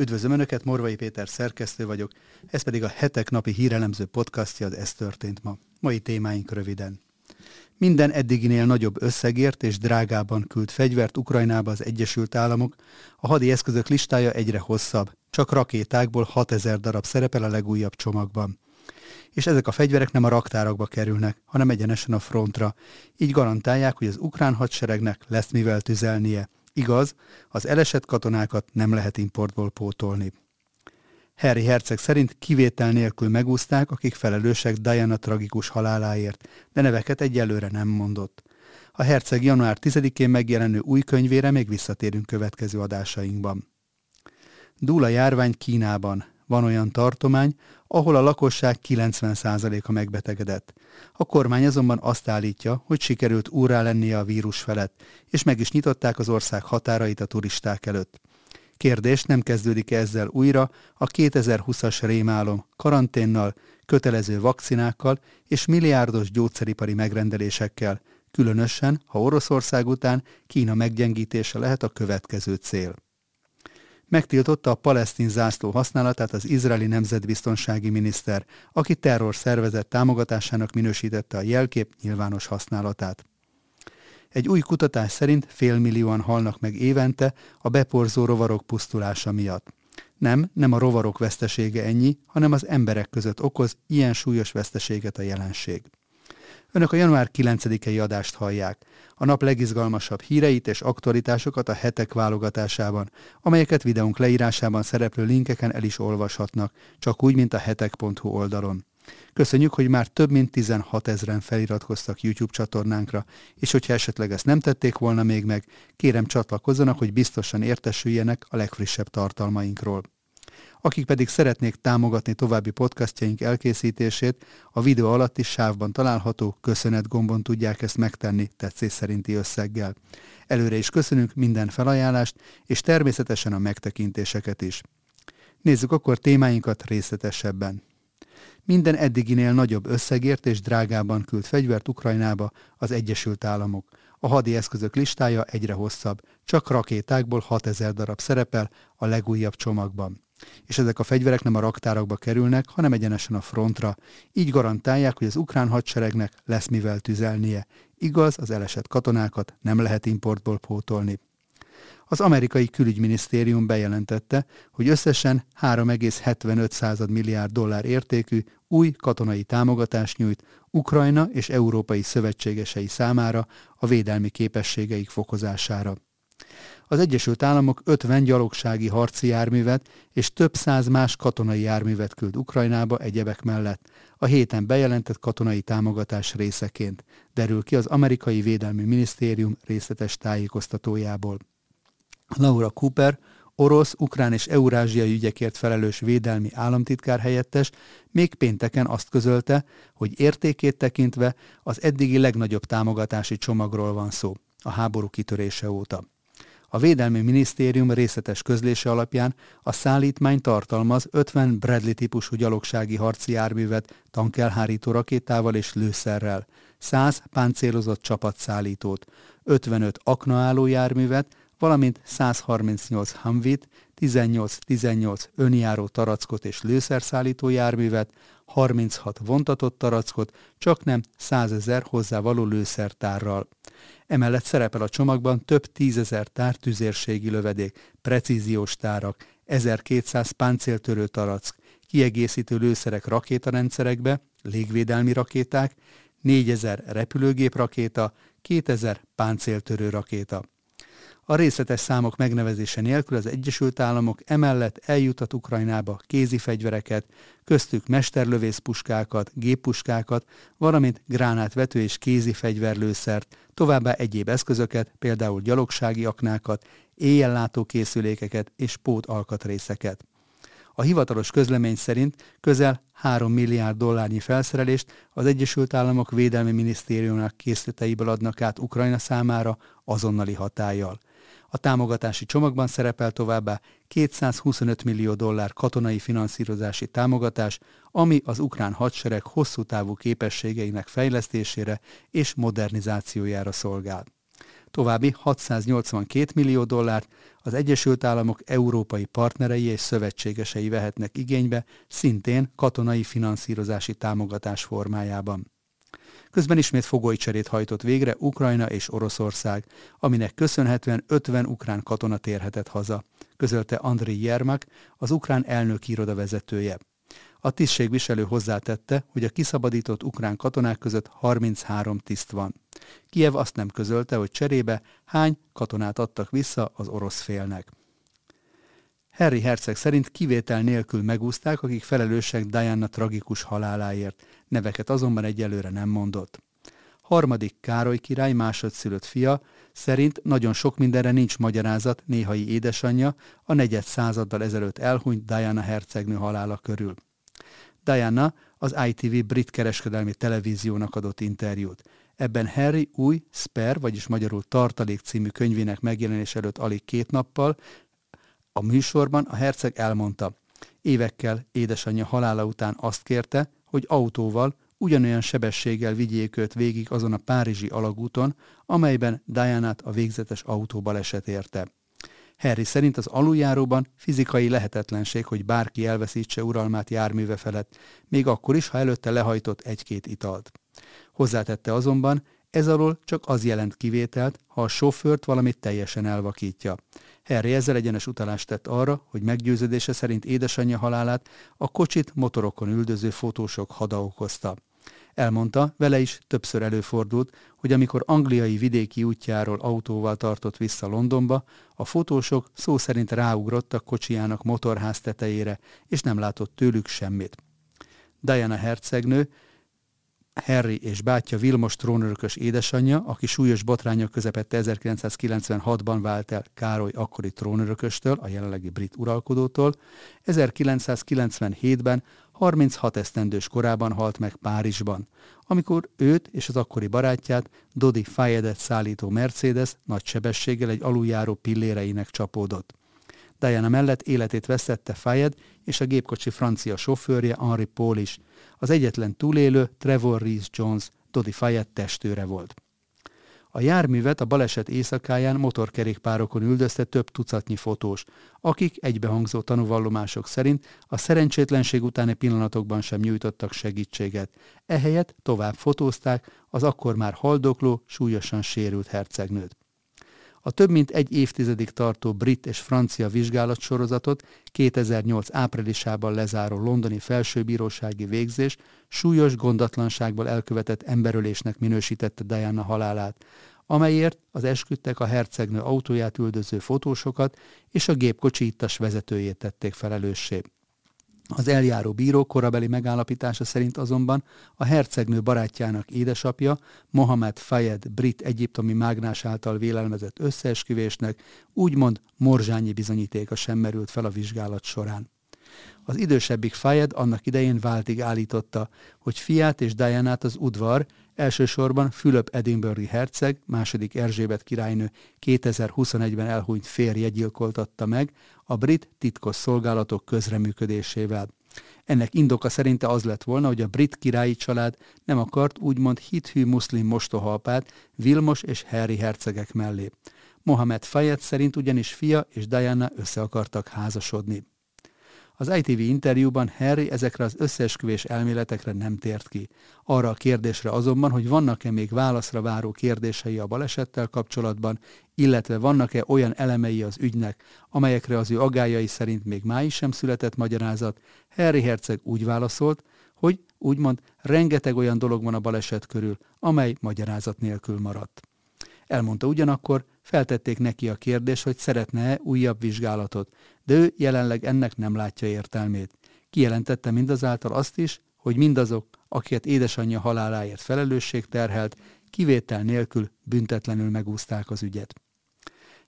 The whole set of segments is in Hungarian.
Üdvözlöm Önöket, Morvai Péter szerkesztő vagyok, ez pedig a hetek napi hírelemző podcastja, az Ez történt ma. Mai témáink röviden. Minden eddiginél nagyobb összegért és drágában küld fegyvert Ukrajnába az Egyesült Államok, a hadi eszközök listája egyre hosszabb, csak rakétákból 6000 darab szerepel a legújabb csomagban. És ezek a fegyverek nem a raktárakba kerülnek, hanem egyenesen a frontra. Így garantálják, hogy az ukrán hadseregnek lesz mivel tüzelnie. Igaz, az elesett katonákat nem lehet importból pótolni. Harry Herceg szerint kivétel nélkül megúzták, akik felelősek Diana tragikus haláláért, de neveket egyelőre nem mondott. A Herceg január 10-én megjelenő új könyvére még visszatérünk következő adásainkban. Dúla járvány Kínában. Van olyan tartomány, ahol a lakosság 90%-a megbetegedett. A kormány azonban azt állítja, hogy sikerült úrá lennie a vírus felett, és meg is nyitották az ország határait a turisták előtt. Kérdés nem kezdődik ezzel újra a 2020-as rémálom karanténnal, kötelező vakcinákkal és milliárdos gyógyszeripari megrendelésekkel, különösen, ha Oroszország után Kína meggyengítése lehet a következő cél. Megtiltotta a palesztin zászló használatát az izraeli nemzetbiztonsági miniszter, aki terror szervezet támogatásának minősítette a jelkép nyilvános használatát. Egy új kutatás szerint félmillióan halnak meg évente a beporzó rovarok pusztulása miatt. Nem, nem a rovarok vesztesége ennyi, hanem az emberek között okoz ilyen súlyos veszteséget a jelenség. Önök a január 9-i adást hallják, a nap legizgalmasabb híreit és aktualitásokat a hetek válogatásában, amelyeket videónk leírásában szereplő linkeken el is olvashatnak, csak úgy, mint a hetek.hu oldalon. Köszönjük, hogy már több mint 16 ezeren feliratkoztak YouTube csatornánkra, és hogyha esetleg ezt nem tették volna még meg, kérem csatlakozzanak, hogy biztosan értesüljenek a legfrissebb tartalmainkról. Akik pedig szeretnék támogatni további podcastjaink elkészítését, a videó alatti sávban található köszönet gombon tudják ezt megtenni tetszés szerinti összeggel. Előre is köszönünk minden felajánlást, és természetesen a megtekintéseket is. Nézzük akkor témáinkat részletesebben. Minden eddiginél nagyobb összegért és drágában küld fegyvert Ukrajnába az Egyesült Államok. A hadi eszközök listája egyre hosszabb, csak rakétákból 6000 darab szerepel a legújabb csomagban. És ezek a fegyverek nem a raktárakba kerülnek, hanem egyenesen a frontra. Így garantálják, hogy az ukrán hadseregnek lesz mivel tüzelnie. Igaz, az elesett katonákat nem lehet importból pótolni. Az amerikai külügyminisztérium bejelentette, hogy összesen 3,75 milliárd dollár értékű új katonai támogatást nyújt Ukrajna és európai szövetségesei számára a védelmi képességeik fokozására. Az Egyesült Államok 50 gyalogsági harci járművet és több száz más katonai járművet küld Ukrajnába egyebek mellett, a héten bejelentett katonai támogatás részeként, derül ki az amerikai Védelmi Minisztérium részletes tájékoztatójából. Laura Cooper, orosz, ukrán és eurázsiai ügyekért felelős védelmi államtitkár helyettes még pénteken azt közölte, hogy értékét tekintve az eddigi legnagyobb támogatási csomagról van szó a háború kitörése óta. A Védelmi Minisztérium részletes közlése alapján a szállítmány tartalmaz 50 Bradley típusú gyalogsági harci járművet tankelhárító rakétával és lőszerrel, 100 páncélozott csapatszállítót, 55 aknaálló járművet, valamint 138 Humvit, 18-18 önjáró tarackot és lőszerszállító járművet, 36 vontatott tarackot, csak nem 100 ezer hozzávaló lőszertárral. Emellett szerepel a csomagban több tízezer tár tüzérségi lövedék, precíziós tárak, 1200 páncéltörő tarack, kiegészítő lőszerek rakétarendszerekbe, légvédelmi rakéták, 4000 repülőgép rakéta, 2000 páncéltörő rakéta. A részletes számok megnevezése nélkül az Egyesült Államok emellett eljutat Ukrajnába kézi fegyvereket, köztük mesterlövészpuskákat, géppuskákat, valamint gránátvető és kézi fegyverlőszert, továbbá egyéb eszközöket, például gyalogsági aknákat, éjjellátó készülékeket és pót alkatrészeket. A hivatalos közlemény szerint közel 3 milliárd dollárnyi felszerelést az Egyesült Államok Védelmi Minisztériumának készleteiből adnak át Ukrajna számára azonnali hatállyal. A támogatási csomagban szerepel továbbá 225 millió dollár katonai finanszírozási támogatás, ami az ukrán hadsereg hosszú távú képességeinek fejlesztésére és modernizációjára szolgál. további 682 millió dollárt az Egyesült Államok európai partnerei és szövetségesei vehetnek igénybe, szintén katonai finanszírozási támogatás formájában. Közben ismét fogolycserét hajtott végre Ukrajna és Oroszország, aminek köszönhetően 50 ukrán katona térhetett haza, közölte Andriy Jermak, az ukrán elnök iroda vezetője. A tisztségviselő hozzátette, hogy a kiszabadított ukrán katonák között 33 tiszt van. Kiev azt nem közölte, hogy cserébe hány katonát adtak vissza az orosz félnek. Harry Herceg szerint kivétel nélkül megúzták, akik felelősek Diana tragikus haláláért, neveket azonban egyelőre nem mondott. Harmadik Károly király másodszülött fia szerint nagyon sok mindenre nincs magyarázat néhai édesanyja a negyed századdal ezelőtt elhunyt Diana hercegnő halála körül. Diana az ITV brit kereskedelmi televíziónak adott interjút. Ebben Harry új Sper, vagyis magyarul Tartalék című könyvének megjelenés előtt alig két nappal a műsorban a herceg elmondta, évekkel édesanyja halála után azt kérte, hogy autóval ugyanolyan sebességgel vigyék őt végig azon a párizsi alagúton, amelyben Diana-t a végzetes autóbaleset érte. Harry szerint az aluljáróban fizikai lehetetlenség, hogy bárki elveszítse uralmát járműve felett, még akkor is, ha előtte lehajtott egy-két italt. Hozzátette azonban, ez alól csak az jelent kivételt, ha a sofőrt valamit teljesen elvakítja. Harry ezzel egyenes utalást tett arra, hogy meggyőződése szerint édesanyja halálát a kocsit motorokon üldöző fotósok hada okozta. Elmondta, vele is többször előfordult, hogy amikor angliai vidéki útjáról autóval tartott vissza Londonba, a fotósok szó szerint ráugrottak kocsijának motorház tetejére, és nem látott tőlük semmit. Diana hercegnő Harry és bátyja Vilmos trónörökös édesanyja, aki súlyos botrányok közepette 1996-ban vált el Károly akkori trónörököstől, a jelenlegi brit uralkodótól, 1997-ben 36 esztendős korában halt meg Párizsban, amikor őt és az akkori barátját, Dodi Fayedet szállító Mercedes nagy sebességgel egy aluljáró pilléreinek csapódott. Diana mellett életét vesztette Fayed és a gépkocsi francia sofőrje Henri Paul is. Az egyetlen túlélő Trevor Reese Jones, Dodi Fayed testőre volt. A járművet a baleset éjszakáján motorkerékpárokon üldözte több tucatnyi fotós, akik egybehangzó tanúvallomások szerint a szerencsétlenség utáni pillanatokban sem nyújtottak segítséget. Ehelyett tovább fotózták az akkor már haldokló, súlyosan sérült hercegnőt. A több mint egy évtizedig tartó brit és francia vizsgálatsorozatot 2008 áprilisában lezáró londoni felsőbírósági végzés súlyos gondatlanságból elkövetett emberölésnek minősítette Diana halálát, amelyért az esküdtek a hercegnő autóját üldöző fotósokat és a gépkocsi ittas vezetőjét tették felelőssé. Az eljáró bíró korabeli megállapítása szerint azonban a hercegnő barátjának édesapja, Mohamed Fayed brit egyiptomi mágnás által vélelmezett összeesküvésnek úgymond morzsányi bizonyítéka sem merült fel a vizsgálat során. Az idősebbik Fayed annak idején váltig állította, hogy fiát és Dianát az udvar, elsősorban Fülöp Edinburghi herceg, második Erzsébet királynő 2021-ben elhunyt férje gyilkoltatta meg a brit titkos szolgálatok közreműködésével. Ennek indoka szerinte az lett volna, hogy a brit királyi család nem akart úgymond hithű muszlim mostohalpát Vilmos és Harry hercegek mellé. Mohamed Fayed szerint ugyanis fia és Diana össze akartak házasodni. Az ITV interjúban Harry ezekre az összeesküvés elméletekre nem tért ki. Arra a kérdésre azonban, hogy vannak-e még válaszra váró kérdései a balesettel kapcsolatban, illetve vannak-e olyan elemei az ügynek, amelyekre az ő agályai szerint még máig sem született magyarázat, Harry Herceg úgy válaszolt, hogy úgymond rengeteg olyan dolog van a baleset körül, amely magyarázat nélkül maradt. Elmondta ugyanakkor, feltették neki a kérdést, hogy szeretne-e újabb vizsgálatot, de ő jelenleg ennek nem látja értelmét. Kijelentette mindazáltal azt is, hogy mindazok, akiket édesanyja haláláért felelősség terhelt, kivétel nélkül büntetlenül megúzták az ügyet.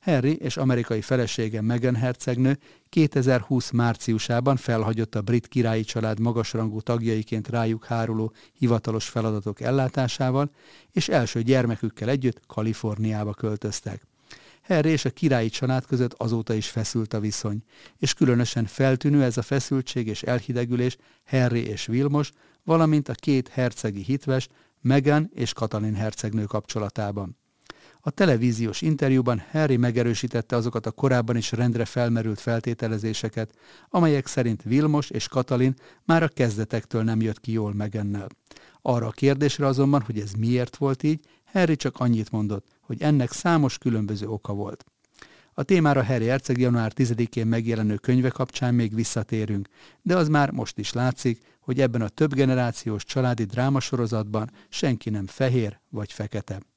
Harry és amerikai felesége Meghan hercegnő 2020 márciusában felhagyott a brit királyi család magasrangú tagjaiként rájuk háruló hivatalos feladatok ellátásával, és első gyermekükkel együtt Kaliforniába költöztek. Harry és a királyi család között azóta is feszült a viszony, és különösen feltűnő ez a feszültség és elhidegülés Harry és Vilmos, valamint a két hercegi hitves, Meghan és Katalin hercegnő kapcsolatában. A televíziós interjúban Harry megerősítette azokat a korábban is rendre felmerült feltételezéseket, amelyek szerint Vilmos és Katalin már a kezdetektől nem jött ki jól megennel. Arra a kérdésre azonban, hogy ez miért volt így, Harry csak annyit mondott, hogy ennek számos különböző oka volt. A témára Harry Herceg január 10-én megjelenő könyve kapcsán még visszatérünk, de az már most is látszik, hogy ebben a több generációs családi drámasorozatban senki nem fehér vagy fekete.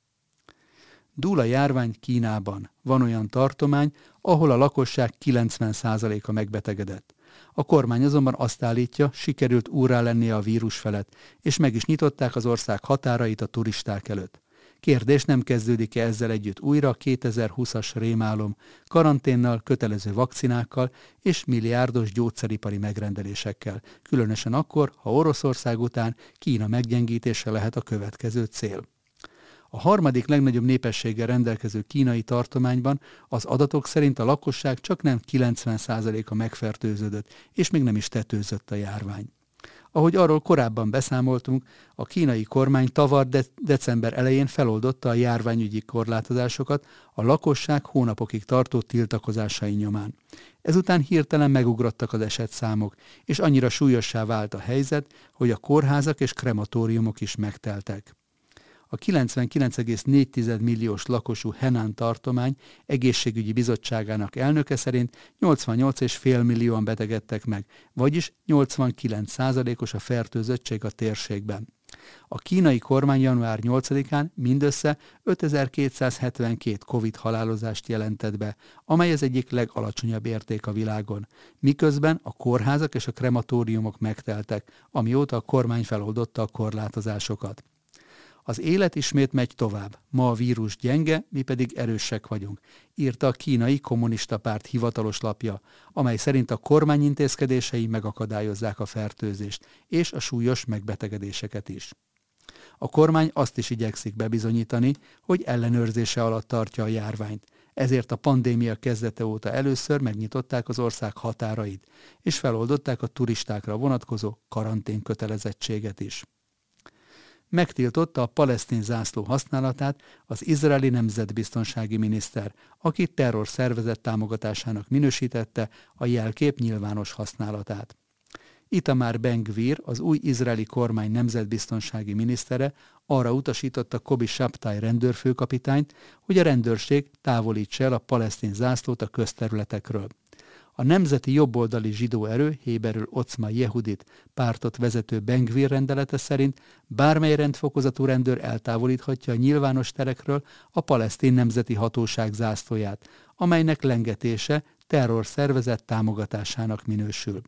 Dúl járvány Kínában. Van olyan tartomány, ahol a lakosság 90%-a megbetegedett. A kormány azonban azt állítja, sikerült úrá lennie a vírus felett, és meg is nyitották az ország határait a turisták előtt. Kérdés nem kezdődik-e ezzel együtt újra 2020-as rémálom, karanténnal, kötelező vakcinákkal és milliárdos gyógyszeripari megrendelésekkel, különösen akkor, ha Oroszország után Kína meggyengítése lehet a következő cél. A harmadik legnagyobb népességgel rendelkező kínai tartományban az adatok szerint a lakosság csak nem 90%-a megfertőződött, és még nem is tetőzött a járvány. Ahogy arról korábban beszámoltunk, a kínai kormány tavar de- december elején feloldotta a járványügyi korlátozásokat a lakosság hónapokig tartó tiltakozásai nyomán. Ezután hirtelen megugrottak az esetszámok, és annyira súlyossá vált a helyzet, hogy a kórházak és krematóriumok is megteltek a 99,4 milliós lakosú Henan tartomány egészségügyi bizottságának elnöke szerint 88,5 millióan betegedtek meg, vagyis 89%-os a fertőzöttség a térségben. A kínai kormány január 8-án mindössze 5272 COVID halálozást jelentett be, amely az egyik legalacsonyabb érték a világon, miközben a kórházak és a krematóriumok megteltek, amióta a kormány feloldotta a korlátozásokat. Az élet ismét megy tovább. Ma a vírus gyenge, mi pedig erősek vagyunk, írta a kínai kommunista párt hivatalos lapja, amely szerint a kormány intézkedései megakadályozzák a fertőzést és a súlyos megbetegedéseket is. A kormány azt is igyekszik bebizonyítani, hogy ellenőrzése alatt tartja a járványt, ezért a pandémia kezdete óta először megnyitották az ország határait, és feloldották a turistákra vonatkozó karantén kötelezettséget is megtiltotta a palesztin zászló használatát az izraeli nemzetbiztonsági miniszter, aki terror szervezet támogatásának minősítette a jelkép nyilvános használatát. Itamár Ben-Gvir, az új izraeli kormány nemzetbiztonsági minisztere arra utasította Kobi Saptai rendőrfőkapitányt, hogy a rendőrség távolítsa el a palesztin zászlót a közterületekről. A Nemzeti Jobboldali Zsidó Erő, Héberül Ocma Jehudit pártot vezető Bengvir rendelete szerint bármely rendfokozatú rendőr eltávolíthatja a nyilvános terekről a palesztin nemzeti hatóság zászlóját, amelynek lengetése terrorszervezet támogatásának minősül.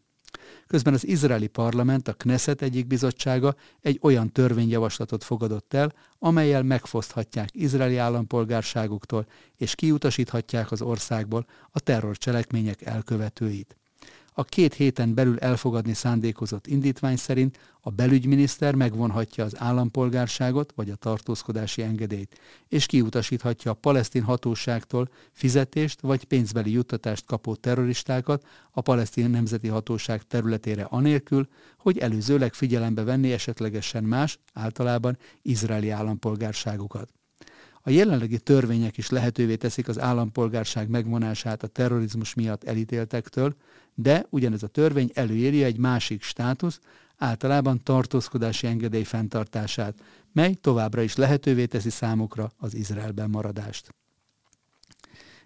Közben az izraeli parlament, a Knesset egyik bizottsága egy olyan törvényjavaslatot fogadott el, amelyel megfoszthatják izraeli állampolgárságuktól és kiutasíthatják az országból a terrorcselekmények elkövetőit. A két héten belül elfogadni szándékozott indítvány szerint a belügyminiszter megvonhatja az állampolgárságot vagy a tartózkodási engedélyt, és kiutasíthatja a palesztin hatóságtól fizetést vagy pénzbeli juttatást kapó terroristákat a palesztin nemzeti hatóság területére anélkül, hogy előzőleg figyelembe venni esetlegesen más, általában izraeli állampolgárságukat. A jelenlegi törvények is lehetővé teszik az állampolgárság megvonását a terrorizmus miatt elítéltektől, de ugyanez a törvény előírja egy másik státusz, általában tartózkodási engedély fenntartását, mely továbbra is lehetővé teszi számukra az Izraelben maradást.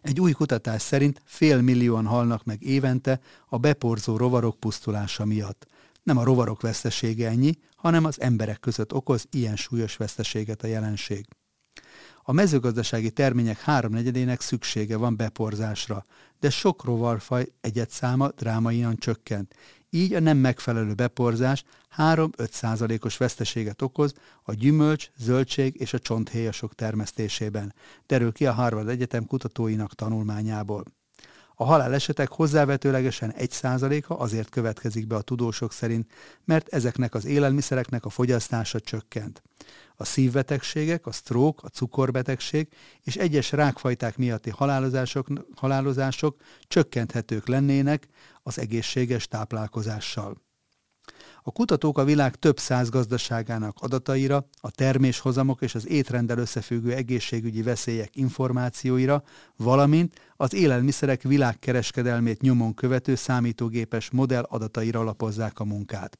Egy új kutatás szerint fél millióan halnak meg évente a beporzó rovarok pusztulása miatt. Nem a rovarok vesztesége ennyi, hanem az emberek között okoz ilyen súlyos veszteséget a jelenség. A mezőgazdasági termények háromnegyedének szüksége van beporzásra, de sok rovarfaj egyetszáma drámaian csökkent. Így a nem megfelelő beporzás 3-5 százalékos veszteséget okoz a gyümölcs, zöldség és a csonthéjasok termesztésében, derül ki a Harvard Egyetem kutatóinak tanulmányából. A halálesetek hozzávetőlegesen 1%-a azért következik be a tudósok szerint, mert ezeknek az élelmiszereknek a fogyasztása csökkent. A szívbetegségek, a stroke, a cukorbetegség és egyes rákfajták miatti halálozások, halálozások csökkenthetők lennének az egészséges táplálkozással. A kutatók a világ több száz gazdaságának adataira, a terméshozamok és az étrenddel összefüggő egészségügyi veszélyek információira, valamint az élelmiszerek világkereskedelmét nyomon követő számítógépes modell adataira alapozzák a munkát.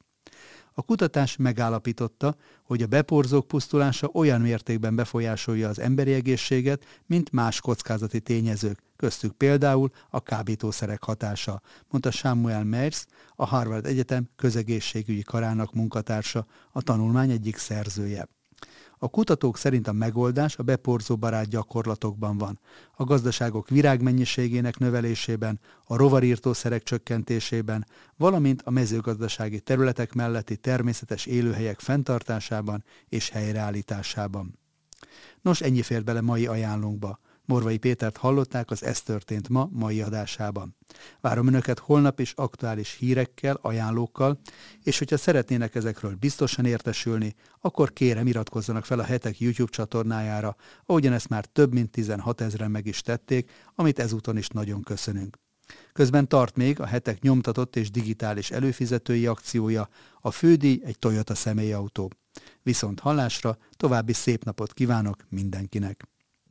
A kutatás megállapította, hogy a beporzók pusztulása olyan mértékben befolyásolja az emberi egészséget, mint más kockázati tényezők, köztük például a kábítószerek hatása, mondta Samuel Meyers, a Harvard Egyetem közegészségügyi karának munkatársa, a tanulmány egyik szerzője. A kutatók szerint a megoldás a beporzó barát gyakorlatokban van. A gazdaságok virágmennyiségének növelésében, a rovarírtószerek csökkentésében, valamint a mezőgazdasági területek melletti természetes élőhelyek fenntartásában és helyreállításában. Nos, ennyi fér bele mai ajánlónkba. Morvai Pétert hallották az Ez történt ma mai adásában. Várom Önöket holnap is aktuális hírekkel, ajánlókkal, és hogyha szeretnének ezekről biztosan értesülni, akkor kérem iratkozzanak fel a hetek YouTube csatornájára, ahogyan ezt már több mint 16 ezeren meg is tették, amit ezúton is nagyon köszönünk. Közben tart még a hetek nyomtatott és digitális előfizetői akciója, a fődíj egy Toyota személyautó. Viszont hallásra további szép napot kívánok mindenkinek!